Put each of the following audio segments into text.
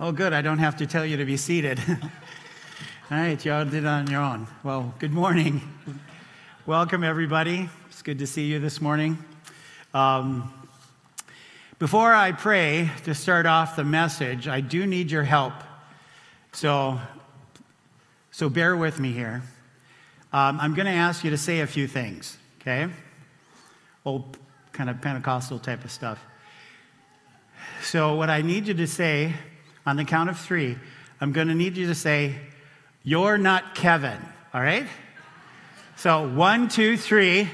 Oh, good. I don't have to tell you to be seated. all right, y'all did it on your own. Well, good morning. Welcome, everybody. It's good to see you this morning. Um, before I pray to start off the message, I do need your help. So, so bear with me here. Um, I'm going to ask you to say a few things, okay? Old kind of Pentecostal type of stuff. So, what I need you to say on the count of three, I'm going to need you to say, You're not Kevin, all right? So, one, two, three.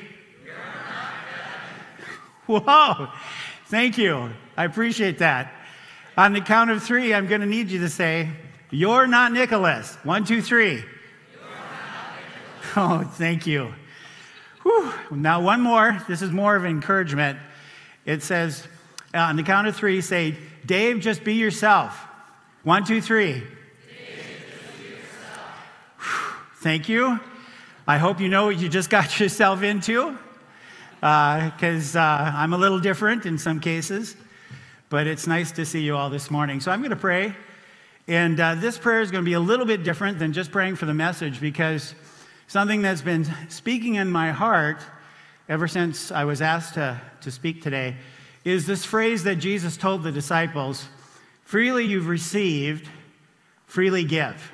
Whoa, thank you. I appreciate that. On the count of three, I'm going to need you to say, You're not Nicholas. One, two, three. Oh, thank you. Whew. Now, one more. This is more of encouragement. It says, uh, on the count of three, say, Dave, just be yourself. One, two, three. Thank you. I hope you know what you just got yourself into, because uh, uh, I'm a little different in some cases. But it's nice to see you all this morning. So I'm going to pray. And uh, this prayer is going to be a little bit different than just praying for the message because something that's been speaking in my heart ever since I was asked to, to speak today is this phrase that Jesus told the disciples freely you've received, freely give.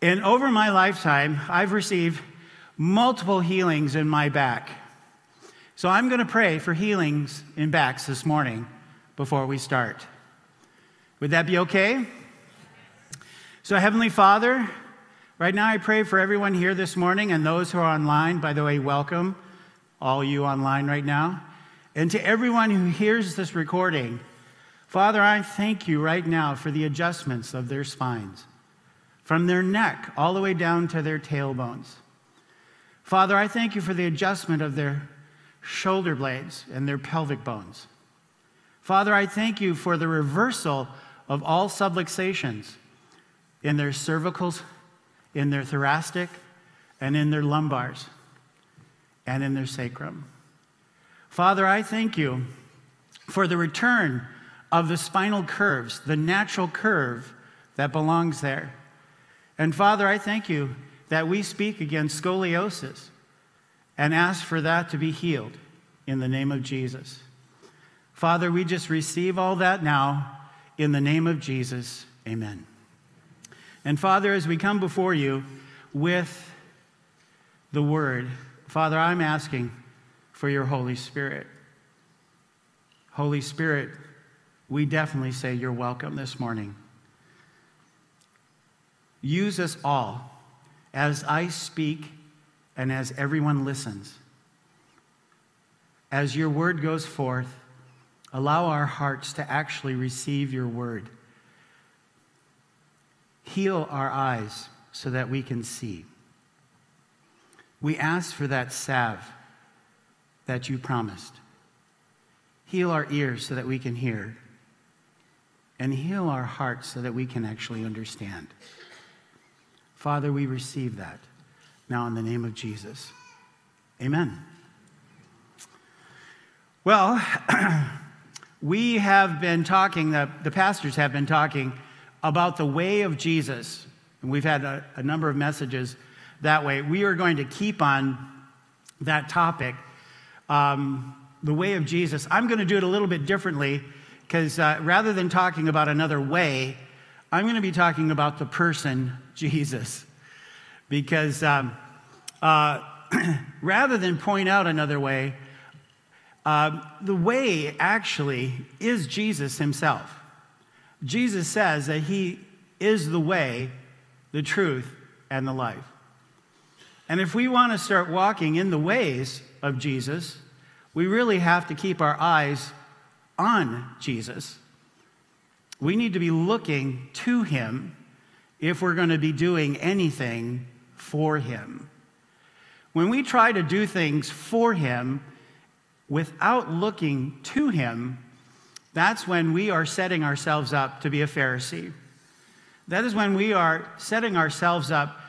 And over my lifetime, I've received multiple healings in my back. So I'm going to pray for healings in backs this morning before we start. Would that be okay? So, Heavenly Father, Right now, I pray for everyone here this morning and those who are online. By the way, welcome, all you online right now. And to everyone who hears this recording, Father, I thank you right now for the adjustments of their spines, from their neck all the way down to their tailbones. Father, I thank you for the adjustment of their shoulder blades and their pelvic bones. Father, I thank you for the reversal of all subluxations in their cervicals in their thoracic and in their lumbars and in their sacrum. Father, I thank you for the return of the spinal curves, the natural curve that belongs there. And Father, I thank you that we speak against scoliosis and ask for that to be healed in the name of Jesus. Father, we just receive all that now in the name of Jesus. Amen. And Father, as we come before you with the word, Father, I'm asking for your Holy Spirit. Holy Spirit, we definitely say you're welcome this morning. Use us all as I speak and as everyone listens. As your word goes forth, allow our hearts to actually receive your word. Heal our eyes so that we can see. We ask for that salve that you promised. Heal our ears so that we can hear. And heal our hearts so that we can actually understand. Father, we receive that now in the name of Jesus. Amen. Well, we have been talking, the, the pastors have been talking about the way of Jesus. And we've had a, a number of messages that way. We are going to keep on that topic, um, the way of Jesus. I'm going to do it a little bit differently because uh, rather than talking about another way, I'm going to be talking about the person, Jesus. Because um, uh, rather than point out another way, uh, the way actually is Jesus himself. Jesus says that he is the way, the truth, and the life. And if we want to start walking in the ways of Jesus, we really have to keep our eyes on Jesus. We need to be looking to him if we're going to be doing anything for him. When we try to do things for him without looking to him, that's when we are setting ourselves up to be a Pharisee. That is when we are setting ourselves up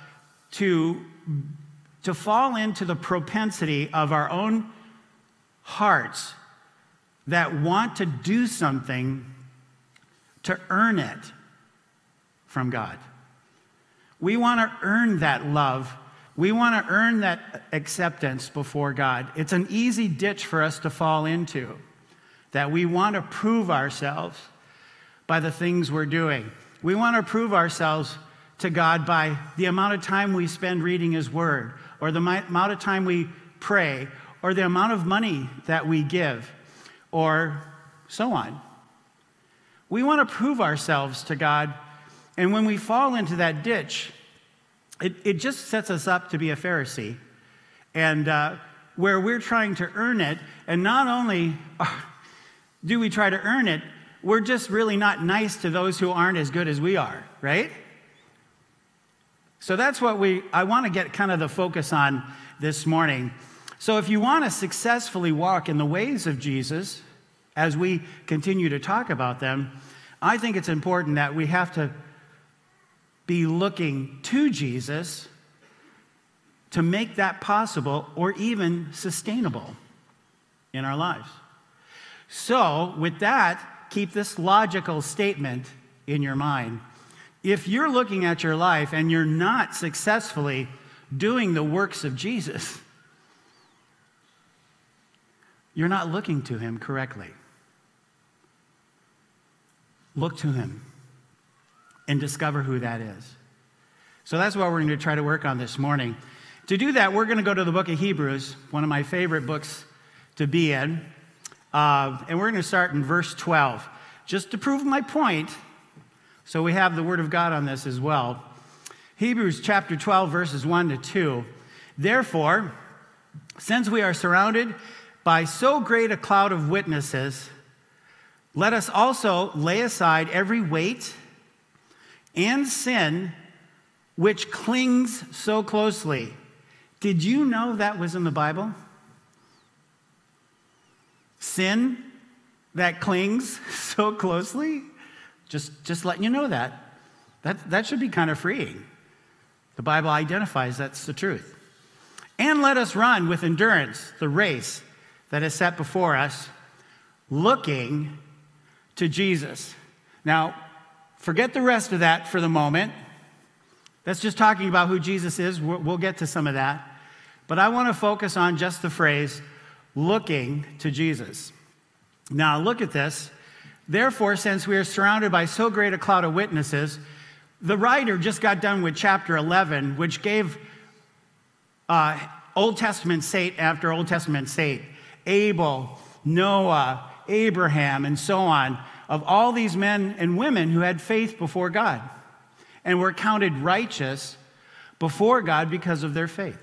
to, to fall into the propensity of our own hearts that want to do something to earn it from God. We want to earn that love. We want to earn that acceptance before God. It's an easy ditch for us to fall into, that we want to prove ourselves by the things we're doing. We want to prove ourselves to God by the amount of time we spend reading His Word, or the amount of time we pray, or the amount of money that we give, or so on. We want to prove ourselves to God, and when we fall into that ditch, it, it just sets us up to be a Pharisee. And uh, where we're trying to earn it, and not only do we try to earn it, we're just really not nice to those who aren't as good as we are, right? So that's what we I want to get kind of the focus on this morning. So if you want to successfully walk in the ways of Jesus as we continue to talk about them, I think it's important that we have to be looking to Jesus to make that possible or even sustainable in our lives. So, with that, keep this logical statement in your mind. If you're looking at your life and you're not successfully doing the works of Jesus, you're not looking to him correctly. Look to him and discover who that is. So that's what we're going to try to work on this morning. To do that, we're going to go to the book of Hebrews, one of my favorite books to be in. Uh, and we're going to start in verse 12. Just to prove my point, so we have the Word of God on this as well. Hebrews chapter 12, verses 1 to 2. Therefore, since we are surrounded by so great a cloud of witnesses, let us also lay aside every weight and sin which clings so closely. Did you know that was in the Bible? Sin that clings so closely? Just, just letting you know that. that. That should be kind of freeing. The Bible identifies that's the truth. And let us run with endurance the race that is set before us, looking to Jesus. Now, Forget the rest of that for the moment. That's just talking about who Jesus is. We'll get to some of that. But I want to focus on just the phrase, looking to Jesus. Now, look at this. Therefore, since we are surrounded by so great a cloud of witnesses, the writer just got done with chapter 11, which gave uh, Old Testament saint after Old Testament saint Abel, Noah, Abraham, and so on of all these men and women who had faith before God and were counted righteous before God because of their faith.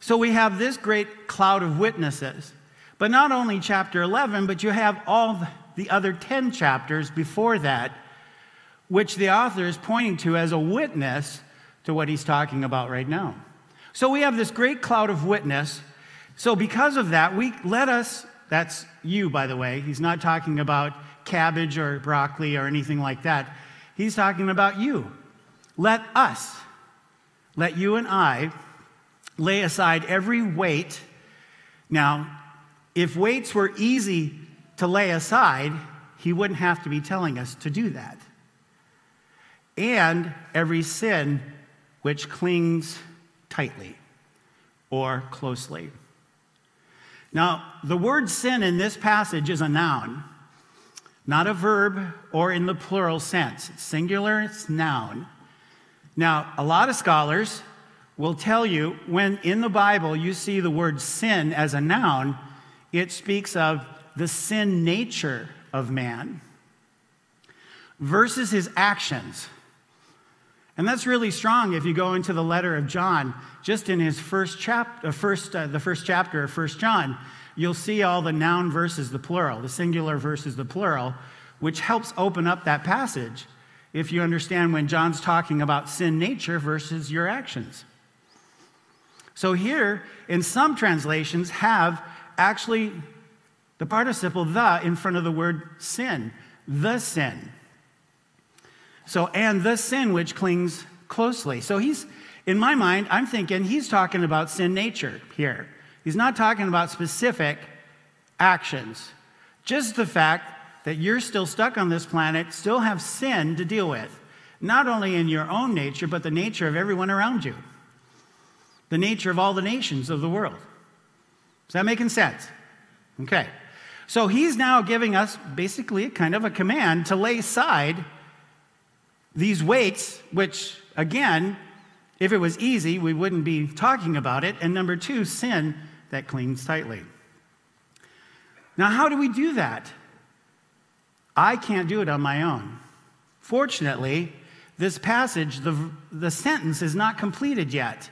So we have this great cloud of witnesses. But not only chapter 11, but you have all the other 10 chapters before that, which the author is pointing to as a witness to what he's talking about right now. So we have this great cloud of witness. So because of that, we let us that's you, by the way. He's not talking about cabbage or broccoli or anything like that. He's talking about you. Let us, let you and I lay aside every weight. Now, if weights were easy to lay aside, he wouldn't have to be telling us to do that. And every sin which clings tightly or closely. Now, the word sin in this passage is a noun, not a verb or in the plural sense. It's singular, it's noun. Now, a lot of scholars will tell you when in the Bible you see the word sin as a noun, it speaks of the sin nature of man versus his actions. And that's really strong if you go into the letter of John, just in his first chapter, uh, first, uh, the first chapter of First John, you'll see all the noun versus the plural, the singular versus the plural, which helps open up that passage if you understand when John's talking about sin nature versus your actions. So here, in some translations, have actually the participle the in front of the word sin, the sin. So, and the sin which clings closely. So he's, in my mind, I'm thinking he's talking about sin nature here. He's not talking about specific actions, just the fact that you're still stuck on this planet, still have sin to deal with, not only in your own nature, but the nature of everyone around you, the nature of all the nations of the world. Is that making sense? Okay. So he's now giving us basically a kind of a command to lay aside these weights, which, again, if it was easy, we wouldn't be talking about it. And number two, sin that clings tightly. Now, how do we do that? I can't do it on my own. Fortunately, this passage, the, the sentence is not completed yet.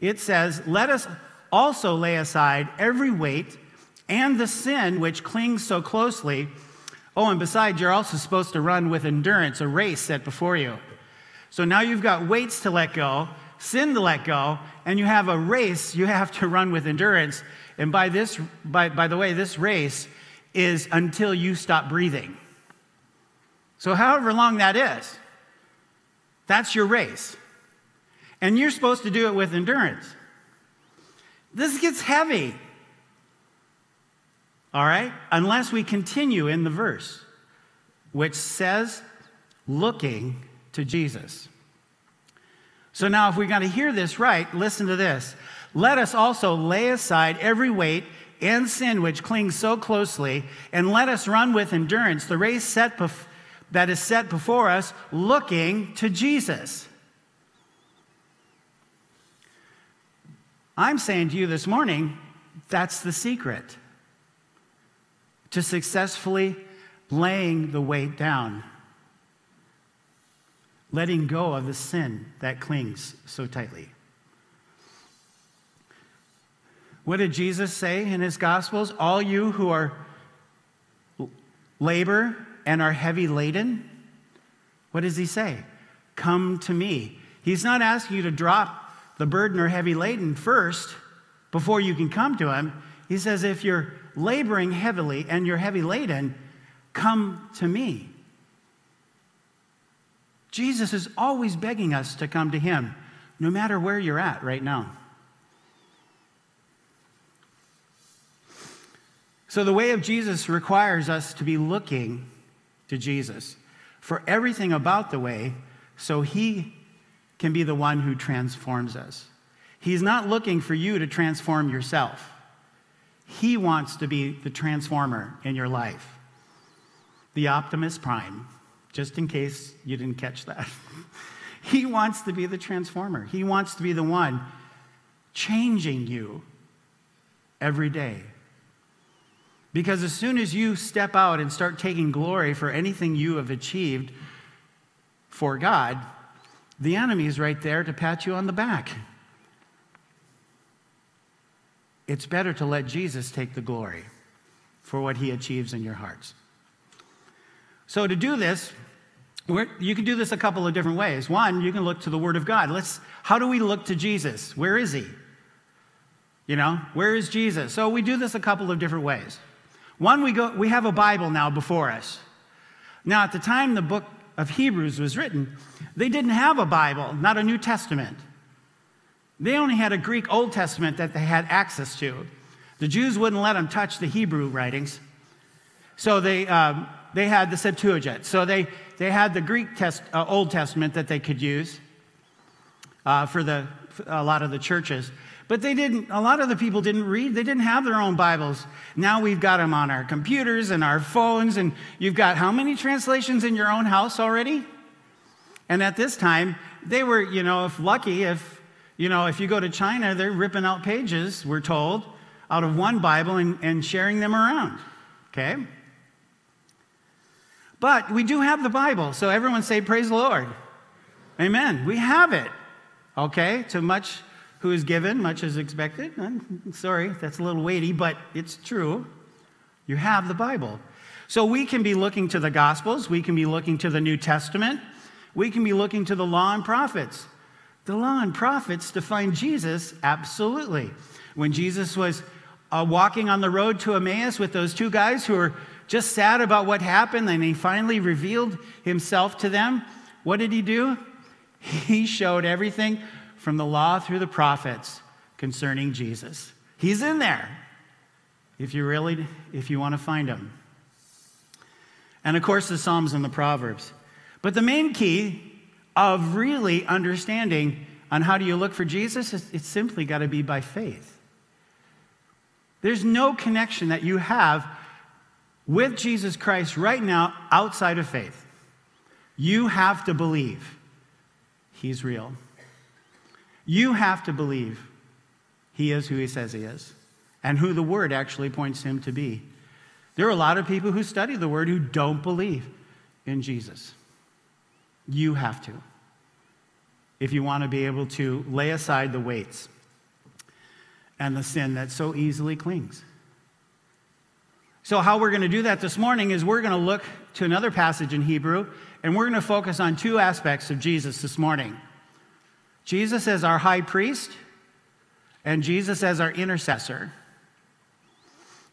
It says, Let us also lay aside every weight and the sin which clings so closely. Oh, and besides, you're also supposed to run with endurance a race set before you. So now you've got weights to let go, sin to let go, and you have a race you have to run with endurance. And by this, by, by the way, this race is until you stop breathing. So, however long that is, that's your race. And you're supposed to do it with endurance. This gets heavy. All right? Unless we continue in the verse, which says, looking to Jesus. So now, if we got to hear this right, listen to this. Let us also lay aside every weight and sin which clings so closely, and let us run with endurance the race set bef- that is set before us, looking to Jesus. I'm saying to you this morning, that's the secret to successfully laying the weight down, letting go of the sin that clings so tightly. What did Jesus say in his Gospels? All you who are labor and are heavy laden, what does he say? Come to me. He's not asking you to drop the burden or heavy laden first before you can come to him. He says, if you're laboring heavily and you're heavy laden, come to me. Jesus is always begging us to come to him, no matter where you're at right now. So, the way of Jesus requires us to be looking to Jesus for everything about the way so he can be the one who transforms us. He's not looking for you to transform yourself, he wants to be the transformer in your life. The Optimus Prime, just in case you didn't catch that. he wants to be the transformer, he wants to be the one changing you every day. Because as soon as you step out and start taking glory for anything you have achieved for God, the enemy is right there to pat you on the back. It's better to let Jesus take the glory for what he achieves in your hearts. So, to do this, you can do this a couple of different ways. One, you can look to the Word of God. Let's, how do we look to Jesus? Where is he? You know, where is Jesus? So, we do this a couple of different ways. One, we, go, we have a Bible now before us. Now, at the time the book of Hebrews was written, they didn't have a Bible, not a New Testament. They only had a Greek Old Testament that they had access to. The Jews wouldn't let them touch the Hebrew writings. So they, um, they had the Septuagint. So they, they had the Greek test, uh, Old Testament that they could use uh, for, the, for a lot of the churches. But they didn't, a lot of the people didn't read. They didn't have their own Bibles. Now we've got them on our computers and our phones, and you've got how many translations in your own house already? And at this time, they were, you know, if lucky, if, you know, if you go to China, they're ripping out pages, we're told, out of one Bible and, and sharing them around. Okay? But we do have the Bible, so everyone say, Praise the Lord. Amen. We have it. Okay? To much who is given, much is expected. I'm sorry, that's a little weighty, but it's true. You have the Bible. So we can be looking to the Gospels, we can be looking to the New Testament, we can be looking to the law and prophets. The law and prophets define Jesus absolutely. When Jesus was uh, walking on the road to Emmaus with those two guys who were just sad about what happened, and he finally revealed himself to them, what did he do? He showed everything from the law through the prophets concerning Jesus. He's in there if you really if you want to find him. And of course, the Psalms and the Proverbs. But the main key of really understanding on how do you look for Jesus it's simply got to be by faith. There's no connection that you have with Jesus Christ right now outside of faith. You have to believe he's real. You have to believe he is who he says he is and who the word actually points him to be. There are a lot of people who study the word who don't believe in Jesus. You have to. If you want to be able to lay aside the weights and the sin that so easily clings. So, how we're going to do that this morning is we're going to look to another passage in Hebrew, and we're going to focus on two aspects of Jesus this morning Jesus as our high priest, and Jesus as our intercessor.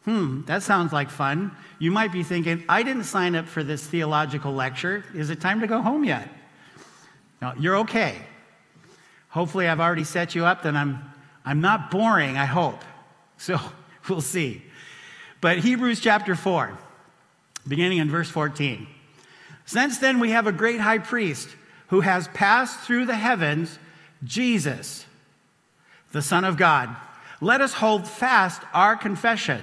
Hmm, that sounds like fun. You might be thinking, I didn't sign up for this theological lecture. Is it time to go home yet? No, you're okay. Hopefully, I've already set you up, then I'm, I'm not boring, I hope. So we'll see. But Hebrews chapter 4, beginning in verse 14. Since then, we have a great high priest who has passed through the heavens, Jesus, the Son of God. Let us hold fast our confession,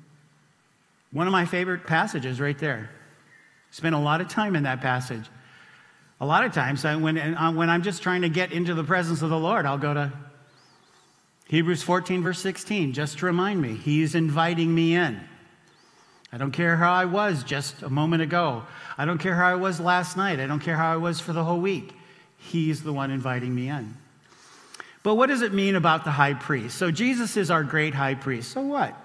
One of my favorite passages right there. Spent a lot of time in that passage. A lot of times, when, uh, when I'm just trying to get into the presence of the Lord, I'll go to Hebrews 14, verse 16, just to remind me, He's inviting me in. I don't care how I was just a moment ago. I don't care how I was last night. I don't care how I was for the whole week. He's the one inviting me in. But what does it mean about the high priest? So Jesus is our great high priest. So what?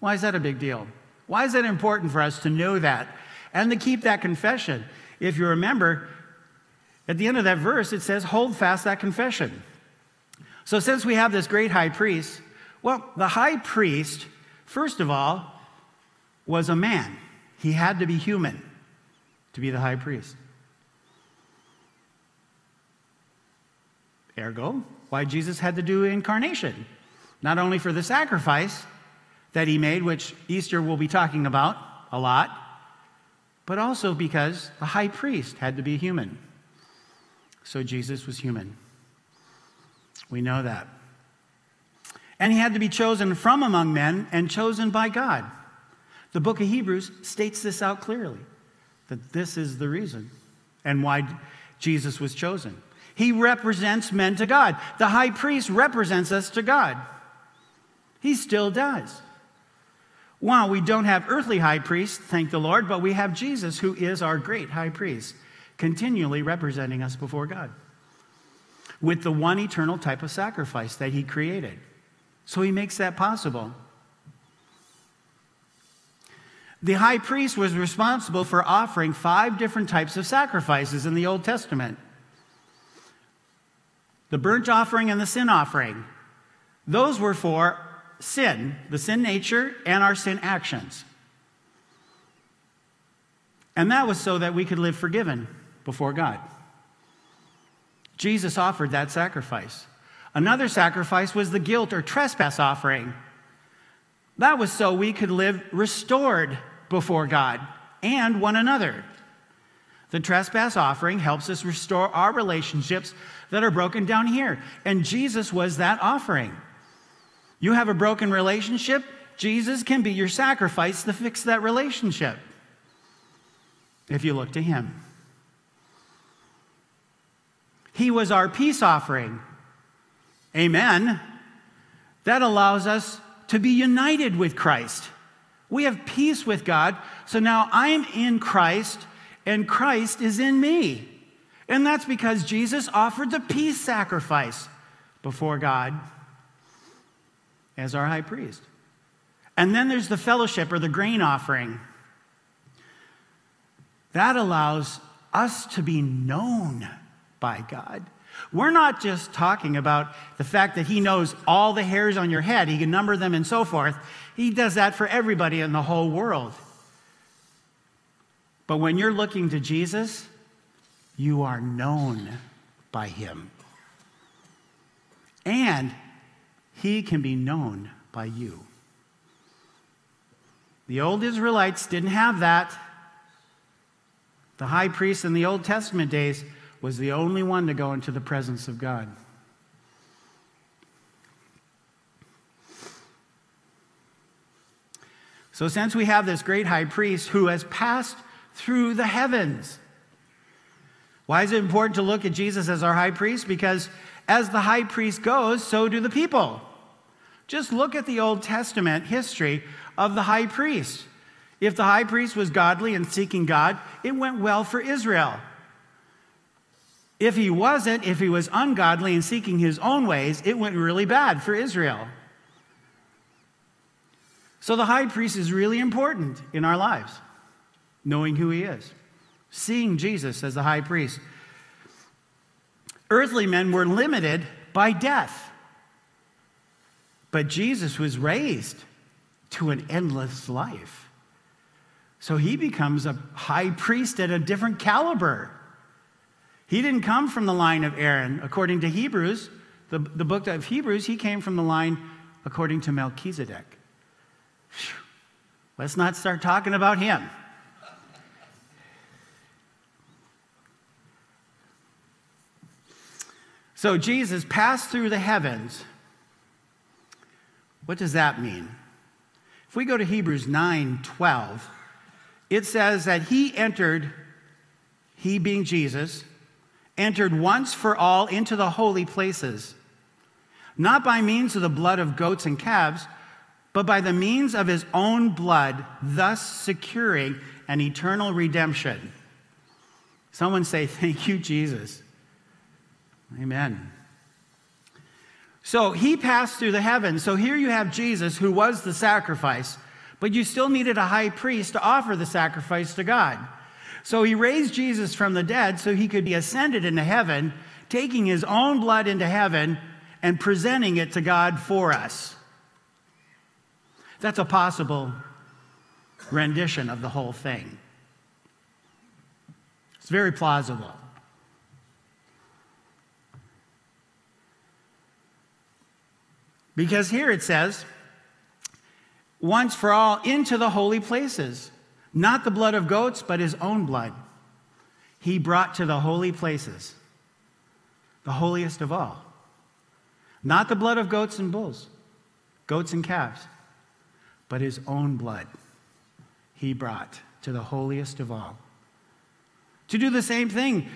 Why is that a big deal? Why is that important for us to know that and to keep that confession? If you remember, at the end of that verse, it says, hold fast that confession. So since we have this great high priest, well, the high priest, first of all, was a man. He had to be human to be the high priest. Ergo, why Jesus had to do incarnation. Not only for the sacrifice that he made, which Easter we'll be talking about a lot, but also because the high priest had to be human. So Jesus was human. We know that. And he had to be chosen from among men and chosen by God. The book of Hebrews states this out clearly that this is the reason and why Jesus was chosen. He represents men to God. The high priest represents us to God. He still does. Wow, we don't have earthly high priests, thank the Lord, but we have Jesus, who is our great high priest, continually representing us before God with the one eternal type of sacrifice that he created. So he makes that possible. The high priest was responsible for offering five different types of sacrifices in the Old Testament the burnt offering and the sin offering. Those were for sin, the sin nature, and our sin actions. And that was so that we could live forgiven before God. Jesus offered that sacrifice. Another sacrifice was the guilt or trespass offering. That was so we could live restored before God and one another. The trespass offering helps us restore our relationships that are broken down here. And Jesus was that offering. You have a broken relationship, Jesus can be your sacrifice to fix that relationship if you look to Him. He was our peace offering. Amen. That allows us to be united with Christ. We have peace with God. So now I'm in Christ and Christ is in me. And that's because Jesus offered the peace sacrifice before God as our high priest. And then there's the fellowship or the grain offering. That allows us to be known by God. We're not just talking about the fact that He knows all the hairs on your head, He can number them and so forth. He does that for everybody in the whole world. But when you're looking to Jesus, you are known by Him. And He can be known by you. The old Israelites didn't have that. The high priest in the Old Testament days was the only one to go into the presence of God. So, since we have this great high priest who has passed through the heavens, why is it important to look at Jesus as our high priest? Because as the high priest goes, so do the people. Just look at the Old Testament history of the high priest. If the high priest was godly and seeking God, it went well for Israel. If he wasn't, if he was ungodly and seeking his own ways, it went really bad for Israel. So the high priest is really important in our lives, knowing who he is, seeing Jesus as the high priest. Earthly men were limited by death, but Jesus was raised to an endless life. So he becomes a high priest at a different caliber. He didn't come from the line of Aaron. According to Hebrews, the, the book of Hebrews, he came from the line according to Melchizedek. Let's not start talking about him. So Jesus passed through the heavens. What does that mean? If we go to Hebrews 9 12, it says that he entered, he being Jesus, entered once for all into the holy places, not by means of the blood of goats and calves, but by the means of his own blood, thus securing an eternal redemption. Someone say, Thank you, Jesus. Amen. So he passed through the heavens. So here you have Jesus, who was the sacrifice, but you still needed a high priest to offer the sacrifice to God. So he raised Jesus from the dead so he could be ascended into heaven, taking his own blood into heaven and presenting it to God for us. That's a possible rendition of the whole thing. It's very plausible. Because here it says, once for all into the holy places, not the blood of goats, but his own blood. He brought to the holy places, the holiest of all. Not the blood of goats and bulls, goats and calves, but his own blood he brought to the holiest of all. To do the same thing,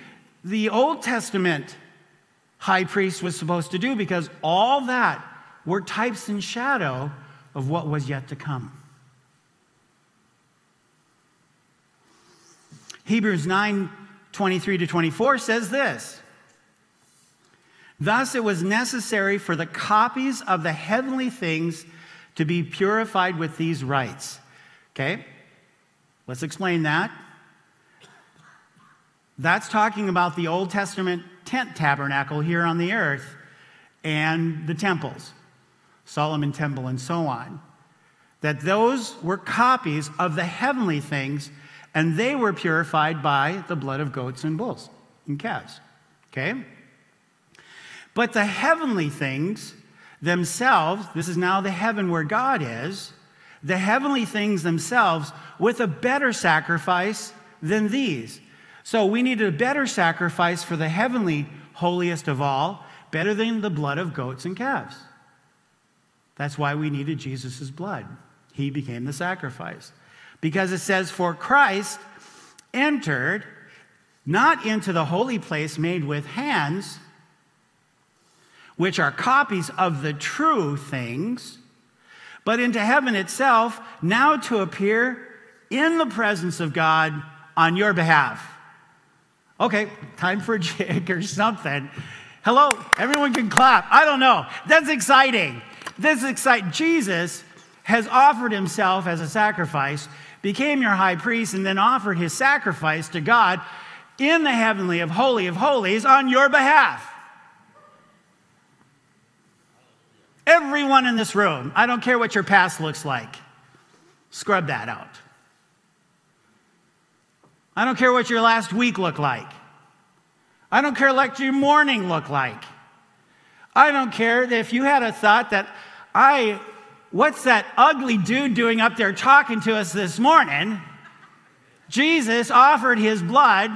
the Old Testament high priest was supposed to do because all that were types and shadow of what was yet to come. Hebrews 9 23 to 24 says this Thus it was necessary for the copies of the heavenly things to be purified with these rites. Okay? Let's explain that. That's talking about the Old Testament tent tabernacle here on the earth and the temples. Solomon Temple, and so on. That those were copies of the heavenly things, and they were purified by the blood of goats and bulls and calves. Okay? But the heavenly things themselves, this is now the heaven where God is, the heavenly things themselves with a better sacrifice than these. So we needed a better sacrifice for the heavenly holiest of all, better than the blood of goats and calves. That's why we needed Jesus' blood. He became the sacrifice. Because it says, For Christ entered not into the holy place made with hands, which are copies of the true things, but into heaven itself, now to appear in the presence of God on your behalf. Okay, time for a jig or something. Hello, everyone can clap. I don't know. That's exciting. This is exciting. Jesus has offered himself as a sacrifice, became your high priest, and then offered his sacrifice to God in the heavenly of holy of holies on your behalf. Everyone in this room, I don't care what your past looks like, scrub that out. I don't care what your last week looked like. I don't care what your morning looked like. I don't care if you had a thought that I, what's that ugly dude doing up there talking to us this morning? Jesus offered his blood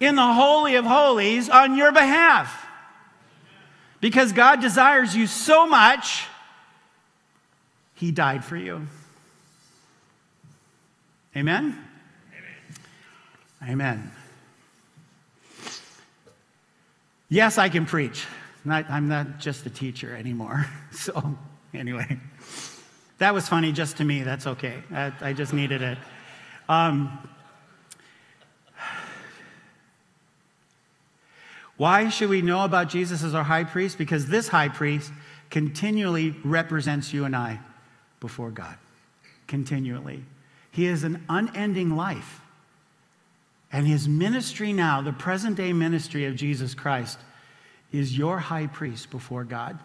in the Holy of Holies on your behalf. Because God desires you so much, he died for you. Amen? Amen. Amen. Yes, I can preach. Not, I'm not just a teacher anymore. So, anyway, that was funny just to me. That's okay. I, I just needed it. Um, why should we know about Jesus as our high priest? Because this high priest continually represents you and I before God. Continually. He is an unending life. And his ministry now, the present day ministry of Jesus Christ, is your high priest before God,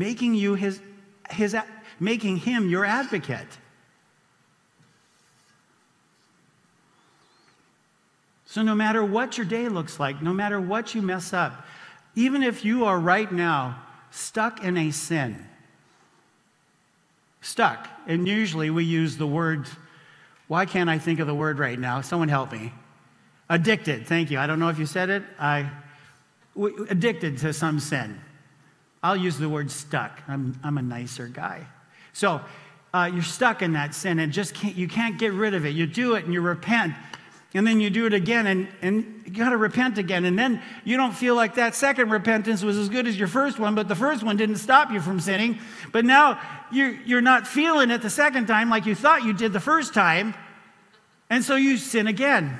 making you his, his making him your advocate. So, no matter what your day looks like, no matter what you mess up, even if you are right now stuck in a sin, stuck, and usually we use the word why can't I think of the word right now? Someone help me. Addicted. Thank you. I don't know if you said it. I addicted to some sin. I'll use the word stuck. I'm, I'm a nicer guy. So uh, you're stuck in that sin and just can't, you can't get rid of it. You do it and you repent, and then you do it again, and, and you got to repent again. And then you don't feel like that second repentance was as good as your first one, but the first one didn't stop you from sinning. But now you're, you're not feeling it the second time like you thought you did the first time. And so you sin again.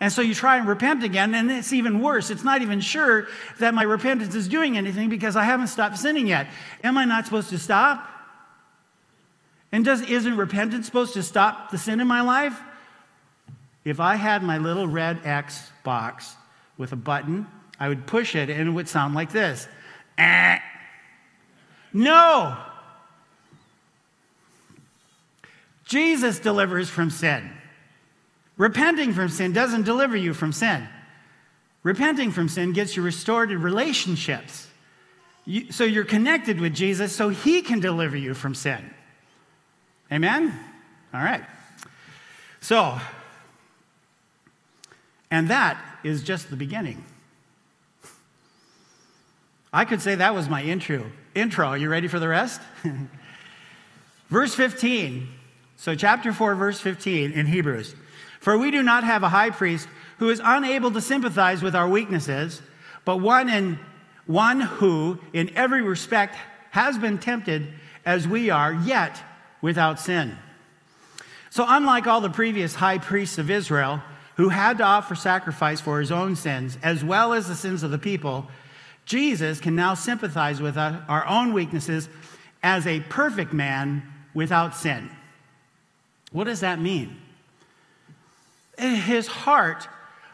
And so you try and repent again, and it's even worse. It's not even sure that my repentance is doing anything because I haven't stopped sinning yet. Am I not supposed to stop? And does, isn't repentance supposed to stop the sin in my life? If I had my little red X box with a button, I would push it and it would sound like this. Eh. No! Jesus delivers from sin. Repenting from sin doesn't deliver you from sin. Repenting from sin gets you restored in relationships. You, so you're connected with Jesus so he can deliver you from sin. Amen? All right. So, and that is just the beginning. I could say that was my intro. Intro. Are you ready for the rest? verse 15 so, chapter 4, verse 15 in Hebrews. For we do not have a high priest who is unable to sympathize with our weaknesses, but one, in, one who, in every respect, has been tempted as we are, yet without sin. So, unlike all the previous high priests of Israel, who had to offer sacrifice for his own sins as well as the sins of the people, Jesus can now sympathize with our own weaknesses as a perfect man without sin. What does that mean? His heart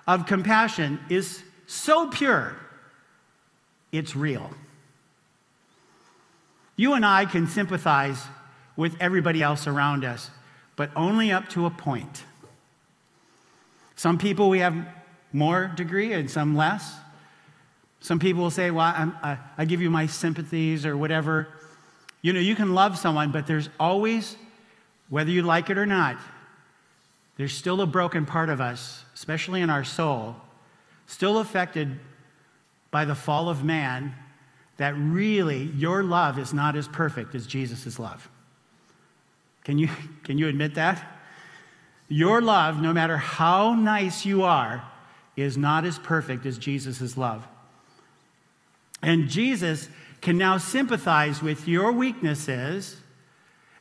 of compassion is so pure, it's real. You and I can sympathize with everybody else around us, but only up to a point. Some people we have more degree and some less. Some people will say, Well, I, I give you my sympathies or whatever. You know, you can love someone, but there's always whether you like it or not, there's still a broken part of us, especially in our soul, still affected by the fall of man, that really your love is not as perfect as Jesus' love. Can you, can you admit that? Your love, no matter how nice you are, is not as perfect as Jesus' love. And Jesus can now sympathize with your weaknesses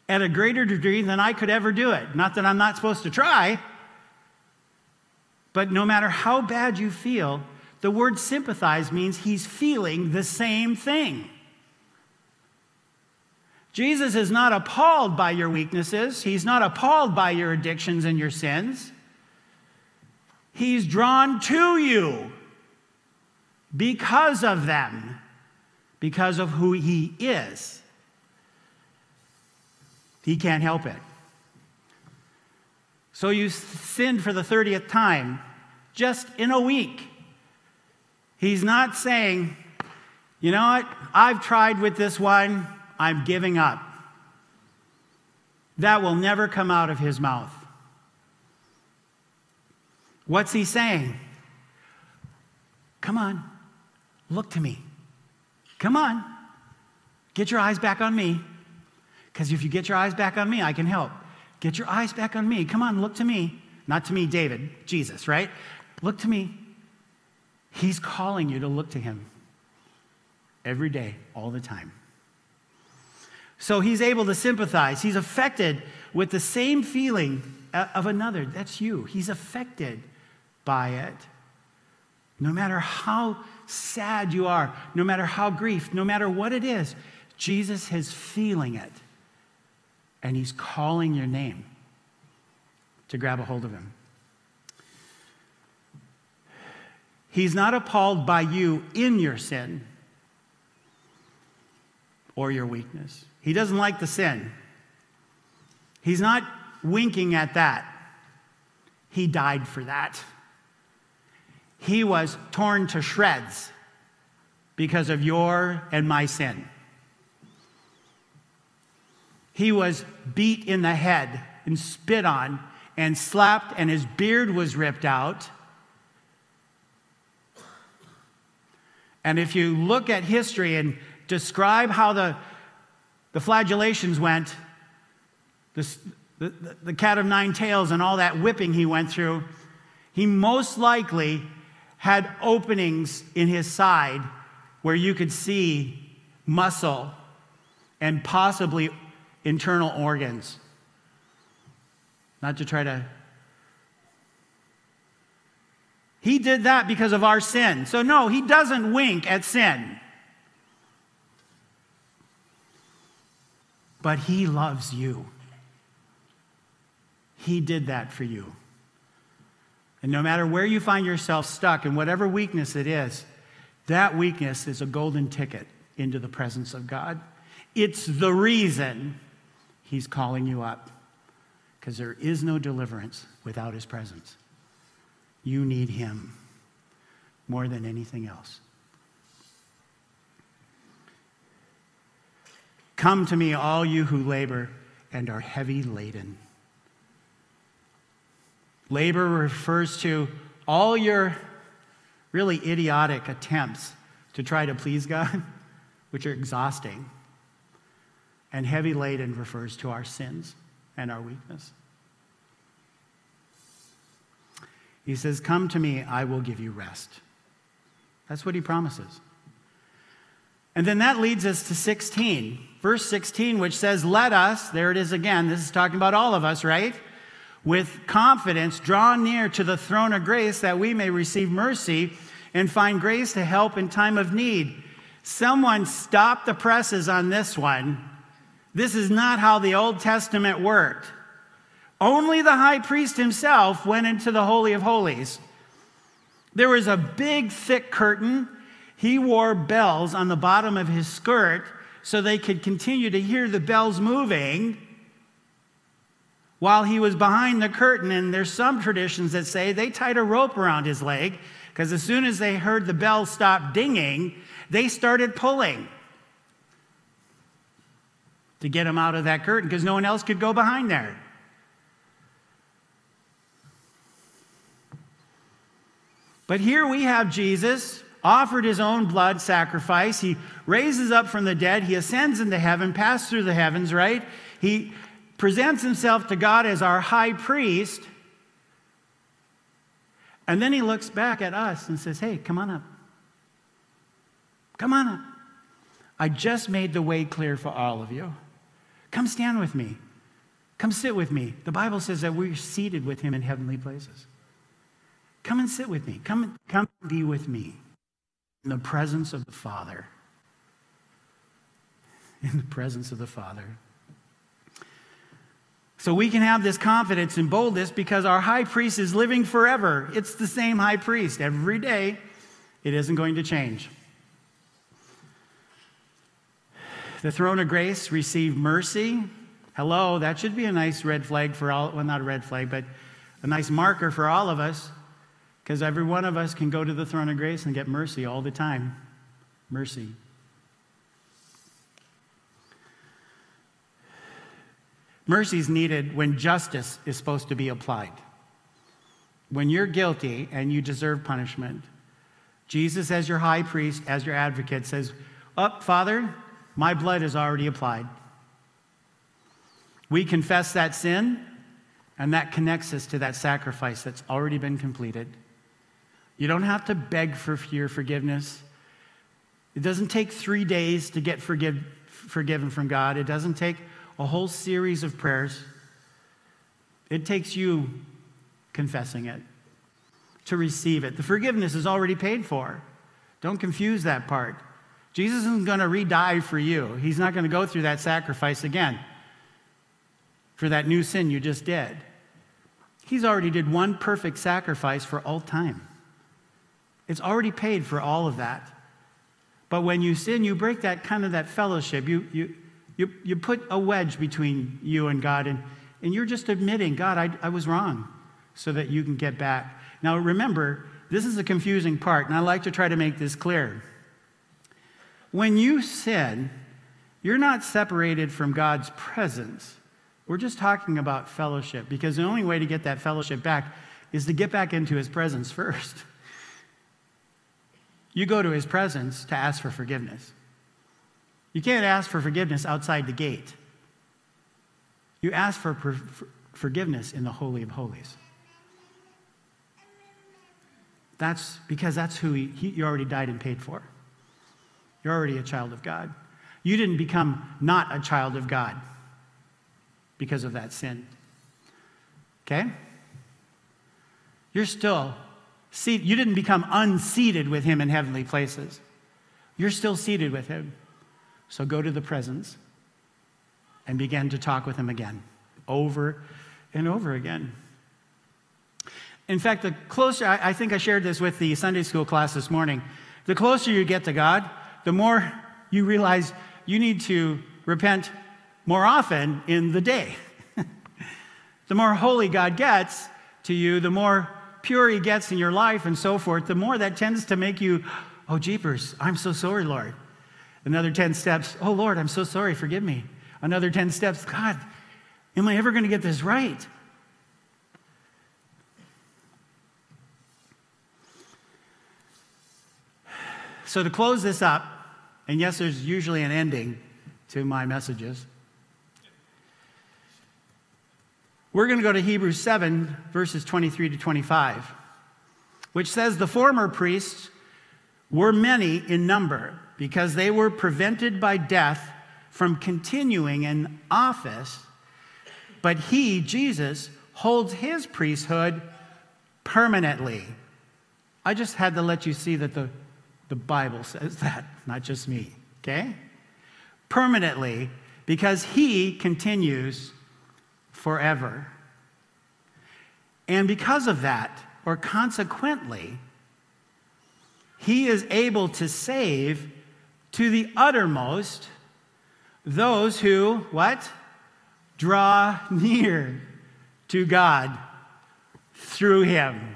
at a greater degree than I could ever do it. Not that I'm not supposed to try, but no matter how bad you feel, the word sympathize means he's feeling the same thing. Jesus is not appalled by your weaknesses. He's not appalled by your addictions and your sins. He's drawn to you because of them, because of who He is. He can't help it. So you sinned for the 30th time just in a week. He's not saying, you know what, I've tried with this one, I'm giving up. That will never come out of his mouth. What's he saying? Come on, look to me. Come on, get your eyes back on me. Because if you get your eyes back on me, I can help. Get your eyes back on me. Come on, look to me. Not to me, David, Jesus, right? Look to me. He's calling you to look to him every day, all the time. So he's able to sympathize. He's affected with the same feeling of another. That's you. He's affected by it. No matter how sad you are, no matter how grief, no matter what it is, Jesus is feeling it. And he's calling your name to grab a hold of him. He's not appalled by you in your sin or your weakness. He doesn't like the sin. He's not winking at that. He died for that. He was torn to shreds because of your and my sin. He was beat in the head and spit on and slapped, and his beard was ripped out. And if you look at history and describe how the, the flagellations went, the, the, the cat of nine tails, and all that whipping he went through, he most likely had openings in his side where you could see muscle and possibly internal organs. Not to try to He did that because of our sin. So, no, he doesn't wink at sin. But he loves you. He did that for you. And no matter where you find yourself stuck, and whatever weakness it is, that weakness is a golden ticket into the presence of God. It's the reason he's calling you up, because there is no deliverance without his presence. You need Him more than anything else. Come to me, all you who labor and are heavy laden. Labor refers to all your really idiotic attempts to try to please God, which are exhausting. And heavy laden refers to our sins and our weakness. He says, Come to me, I will give you rest. That's what he promises. And then that leads us to 16, verse 16, which says, Let us, there it is again, this is talking about all of us, right? With confidence, draw near to the throne of grace that we may receive mercy and find grace to help in time of need. Someone stop the presses on this one. This is not how the Old Testament worked. Only the high priest himself went into the Holy of Holies. There was a big, thick curtain. He wore bells on the bottom of his skirt so they could continue to hear the bells moving while he was behind the curtain. And there's some traditions that say they tied a rope around his leg because as soon as they heard the bells stop dinging, they started pulling to get him out of that curtain because no one else could go behind there. But here we have Jesus offered his own blood sacrifice. He raises up from the dead. He ascends into heaven, passed through the heavens, right? He presents himself to God as our high priest. And then he looks back at us and says, Hey, come on up. Come on up. I just made the way clear for all of you. Come stand with me. Come sit with me. The Bible says that we're seated with him in heavenly places. Come and sit with me. Come, come be with me in the presence of the Father. In the presence of the Father. So we can have this confidence and boldness because our high priest is living forever. It's the same high priest every day. It isn't going to change. The throne of grace receive mercy. Hello, that should be a nice red flag for all, well, not a red flag, but a nice marker for all of us because every one of us can go to the throne of grace and get mercy all the time. Mercy. Mercy is needed when justice is supposed to be applied. When you're guilty and you deserve punishment, Jesus, as your high priest, as your advocate, says, Up, oh, Father, my blood is already applied. We confess that sin, and that connects us to that sacrifice that's already been completed. You don't have to beg for your forgiveness. It doesn't take three days to get forgive, forgiven from God. It doesn't take a whole series of prayers. It takes you confessing it to receive it. The forgiveness is already paid for. Don't confuse that part. Jesus isn't going to re die for you, He's not going to go through that sacrifice again for that new sin you just did. He's already did one perfect sacrifice for all time. It's already paid for all of that. But when you sin, you break that kind of that fellowship. You, you, you, you put a wedge between you and God, and, and you're just admitting, God, I, I was wrong, so that you can get back. Now, remember, this is a confusing part, and I like to try to make this clear. When you sin, you're not separated from God's presence. We're just talking about fellowship because the only way to get that fellowship back is to get back into his presence first. You go to his presence to ask for forgiveness. You can't ask for forgiveness outside the gate. You ask for, for, for forgiveness in the Holy of Holies. That's because that's who he, he, you already died and paid for. You're already a child of God. You didn't become not a child of God because of that sin. Okay? You're still seated. You didn't become unseated with him in heavenly places. You're still seated with him. So go to the presence and begin to talk with him again, over and over again. In fact, the closer, I, think I shared this with the Sunday school class this morning, the closer you get to God, the more you realize you need to repent more often in the day. the more holy God gets to you, the more pure He gets in your life and so forth, the more that tends to make you, oh, jeepers, I'm so sorry, Lord. Another 10 steps, oh Lord, I'm so sorry, forgive me. Another 10 steps, God, am I ever going to get this right? So, to close this up, and yes, there's usually an ending to my messages. We're going to go to Hebrews 7, verses 23 to 25, which says the former priests were many in number because they were prevented by death from continuing in office. But he, Jesus, holds his priesthood permanently. I just had to let you see that the, the Bible says that, not just me, okay? Permanently, because he continues forever. And because of that, or consequently, he is able to save to the uttermost those who, what? Draw near to God through him.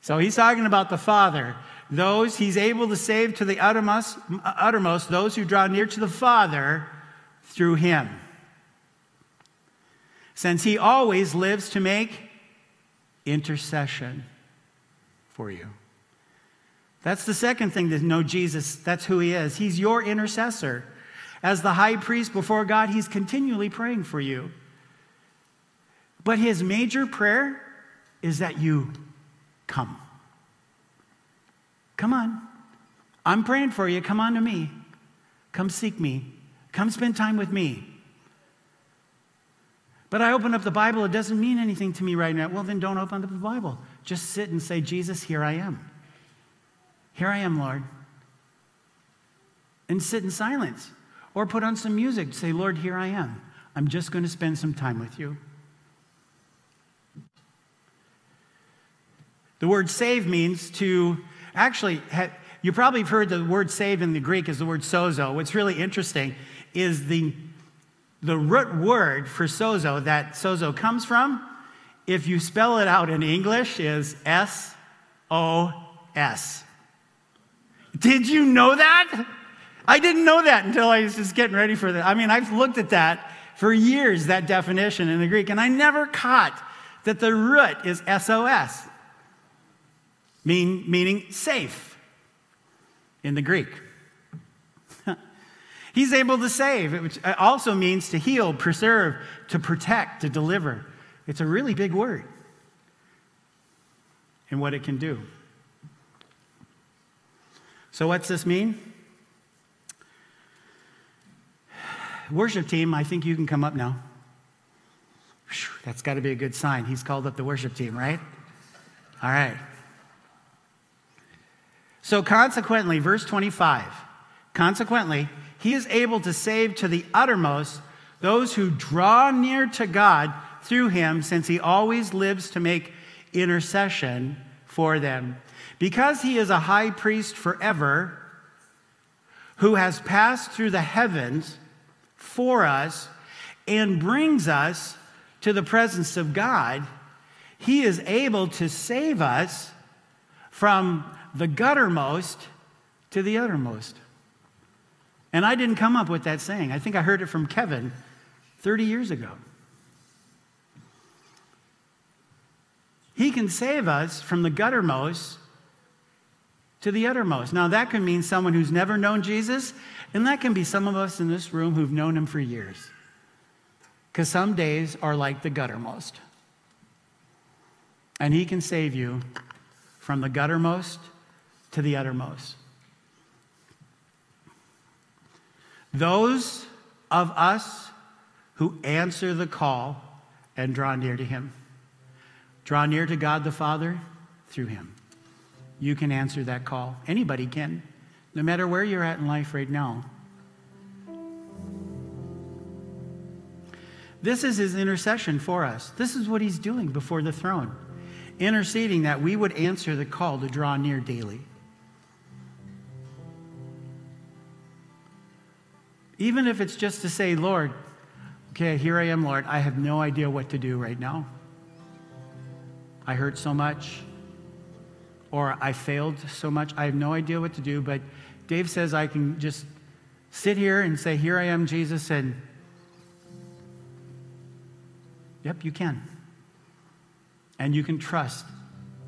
So he's talking about the Father. Those he's able to save to the uttermost, uttermost those who draw near to the Father through him. Since he always lives to make intercession for you. That's the second thing to know Jesus. That's who he is. He's your intercessor. As the high priest before God, he's continually praying for you. But his major prayer is that you come. Come on. I'm praying for you. Come on to me. Come seek me. Come spend time with me. But I open up the Bible, it doesn't mean anything to me right now. Well, then don't open up the Bible. Just sit and say, Jesus, here I am. Here I am, Lord. And sit in silence. Or put on some music. Say, Lord, here I am. I'm just going to spend some time with you. The word save means to actually, you probably have heard the word save in the Greek is the word sozo. What's really interesting is the, the root word for sozo that sozo comes from, if you spell it out in English, is S O S. Did you know that? I didn't know that until I was just getting ready for that. I mean, I've looked at that for years, that definition in the Greek, and I never caught that the root is SOS mean, meaning safe in the Greek. He's able to save, which also means to heal, preserve, to protect, to deliver. It's a really big word and what it can do. So, what's this mean? Worship team, I think you can come up now. That's got to be a good sign. He's called up the worship team, right? All right. So, consequently, verse 25, consequently, he is able to save to the uttermost those who draw near to God through him, since he always lives to make intercession for them. Because he is a high priest forever, who has passed through the heavens for us and brings us to the presence of God, he is able to save us from the guttermost to the uttermost. And I didn't come up with that saying. I think I heard it from Kevin 30 years ago. He can save us from the guttermost to the uttermost. Now, that can mean someone who's never known Jesus, and that can be some of us in this room who've known him for years. Because some days are like the guttermost. And he can save you from the guttermost to the uttermost. Those of us who answer the call and draw near to Him, draw near to God the Father through Him. You can answer that call. Anybody can, no matter where you're at in life right now. This is his intercession for us. This is what he's doing before the throne, interceding that we would answer the call to draw near daily. Even if it's just to say, Lord, okay, here I am, Lord. I have no idea what to do right now. I hurt so much, or I failed so much. I have no idea what to do, but Dave says I can just sit here and say, Here I am, Jesus, and yep, you can. And you can trust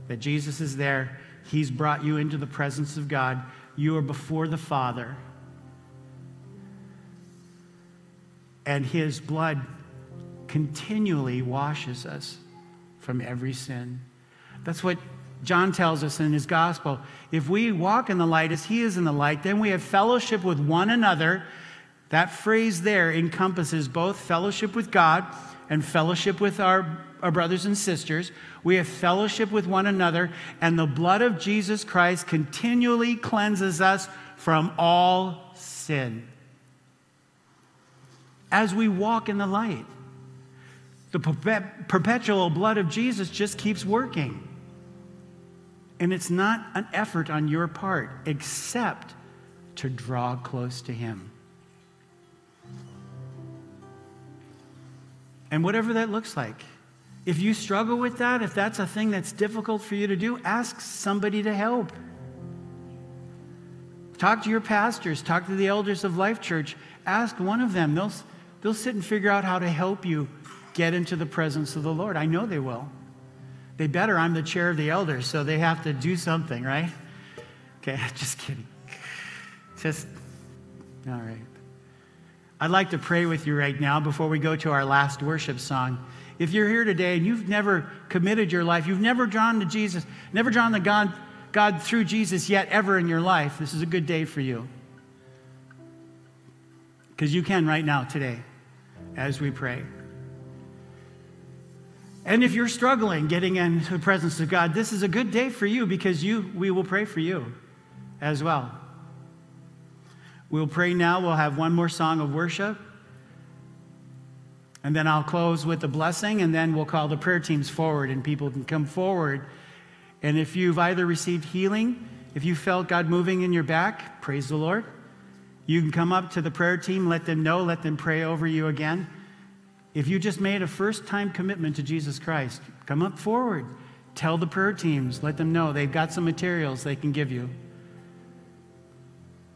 that Jesus is there. He's brought you into the presence of God. You are before the Father. And his blood continually washes us from every sin. That's what John tells us in his gospel. If we walk in the light as he is in the light, then we have fellowship with one another. That phrase there encompasses both fellowship with God and fellowship with our, our brothers and sisters. We have fellowship with one another, and the blood of Jesus Christ continually cleanses us from all sin as we walk in the light. The perpetual blood of Jesus just keeps working. And it's not an effort on your part, except to draw close to Him. And whatever that looks like, if you struggle with that, if that's a thing that's difficult for you to do, ask somebody to help. Talk to your pastors, talk to the elders of Life Church. Ask one of them. They'll, They'll sit and figure out how to help you get into the presence of the Lord. I know they will. They better. I'm the chair of the elders, so they have to do something, right? Okay, just kidding. Just, all right. I'd like to pray with you right now before we go to our last worship song. If you're here today and you've never committed your life, you've never drawn to Jesus, never drawn to God, God through Jesus yet ever in your life, this is a good day for you. Because you can right now, today as we pray. And if you're struggling getting into the presence of God, this is a good day for you because you we will pray for you as well. We'll pray now. We'll have one more song of worship. And then I'll close with a blessing, and then we'll call the prayer teams forward, and people can come forward. And if you've either received healing, if you felt God moving in your back, praise the Lord. You can come up to the prayer team, let them know, let them pray over you again. If you just made a first time commitment to Jesus Christ, come up forward. Tell the prayer teams, let them know they've got some materials they can give you.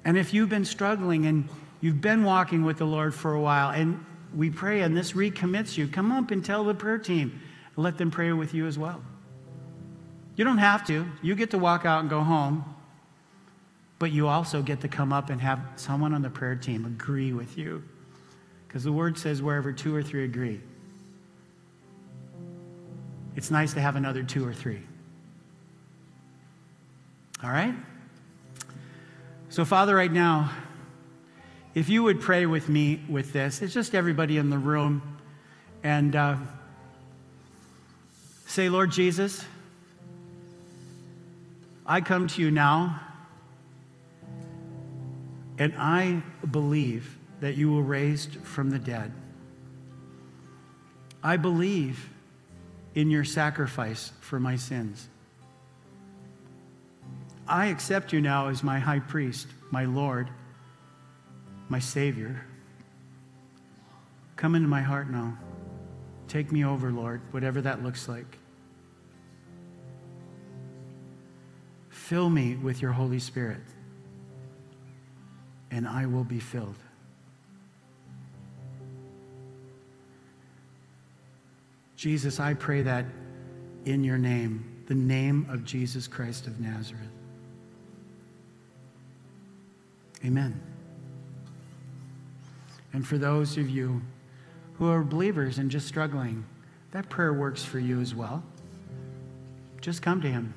And if you've been struggling and you've been walking with the Lord for a while, and we pray and this recommits you, come up and tell the prayer team. Let them pray with you as well. You don't have to. You get to walk out and go home, but you also get to come up and have someone on the prayer team agree with you. Because the word says, wherever two or three agree, it's nice to have another two or three. All right? So, Father, right now, if you would pray with me with this, it's just everybody in the room, and uh, say, Lord Jesus, I come to you now, and I believe that you were raised from the dead. I believe in your sacrifice for my sins. I accept you now as my high priest, my Lord, my Savior. Come into my heart now. Take me over, Lord, whatever that looks like. Fill me with your Holy Spirit, and I will be filled. Jesus, I pray that in your name, the name of Jesus Christ of Nazareth. Amen. And for those of you who are believers and just struggling, that prayer works for you as well. Just come to Him.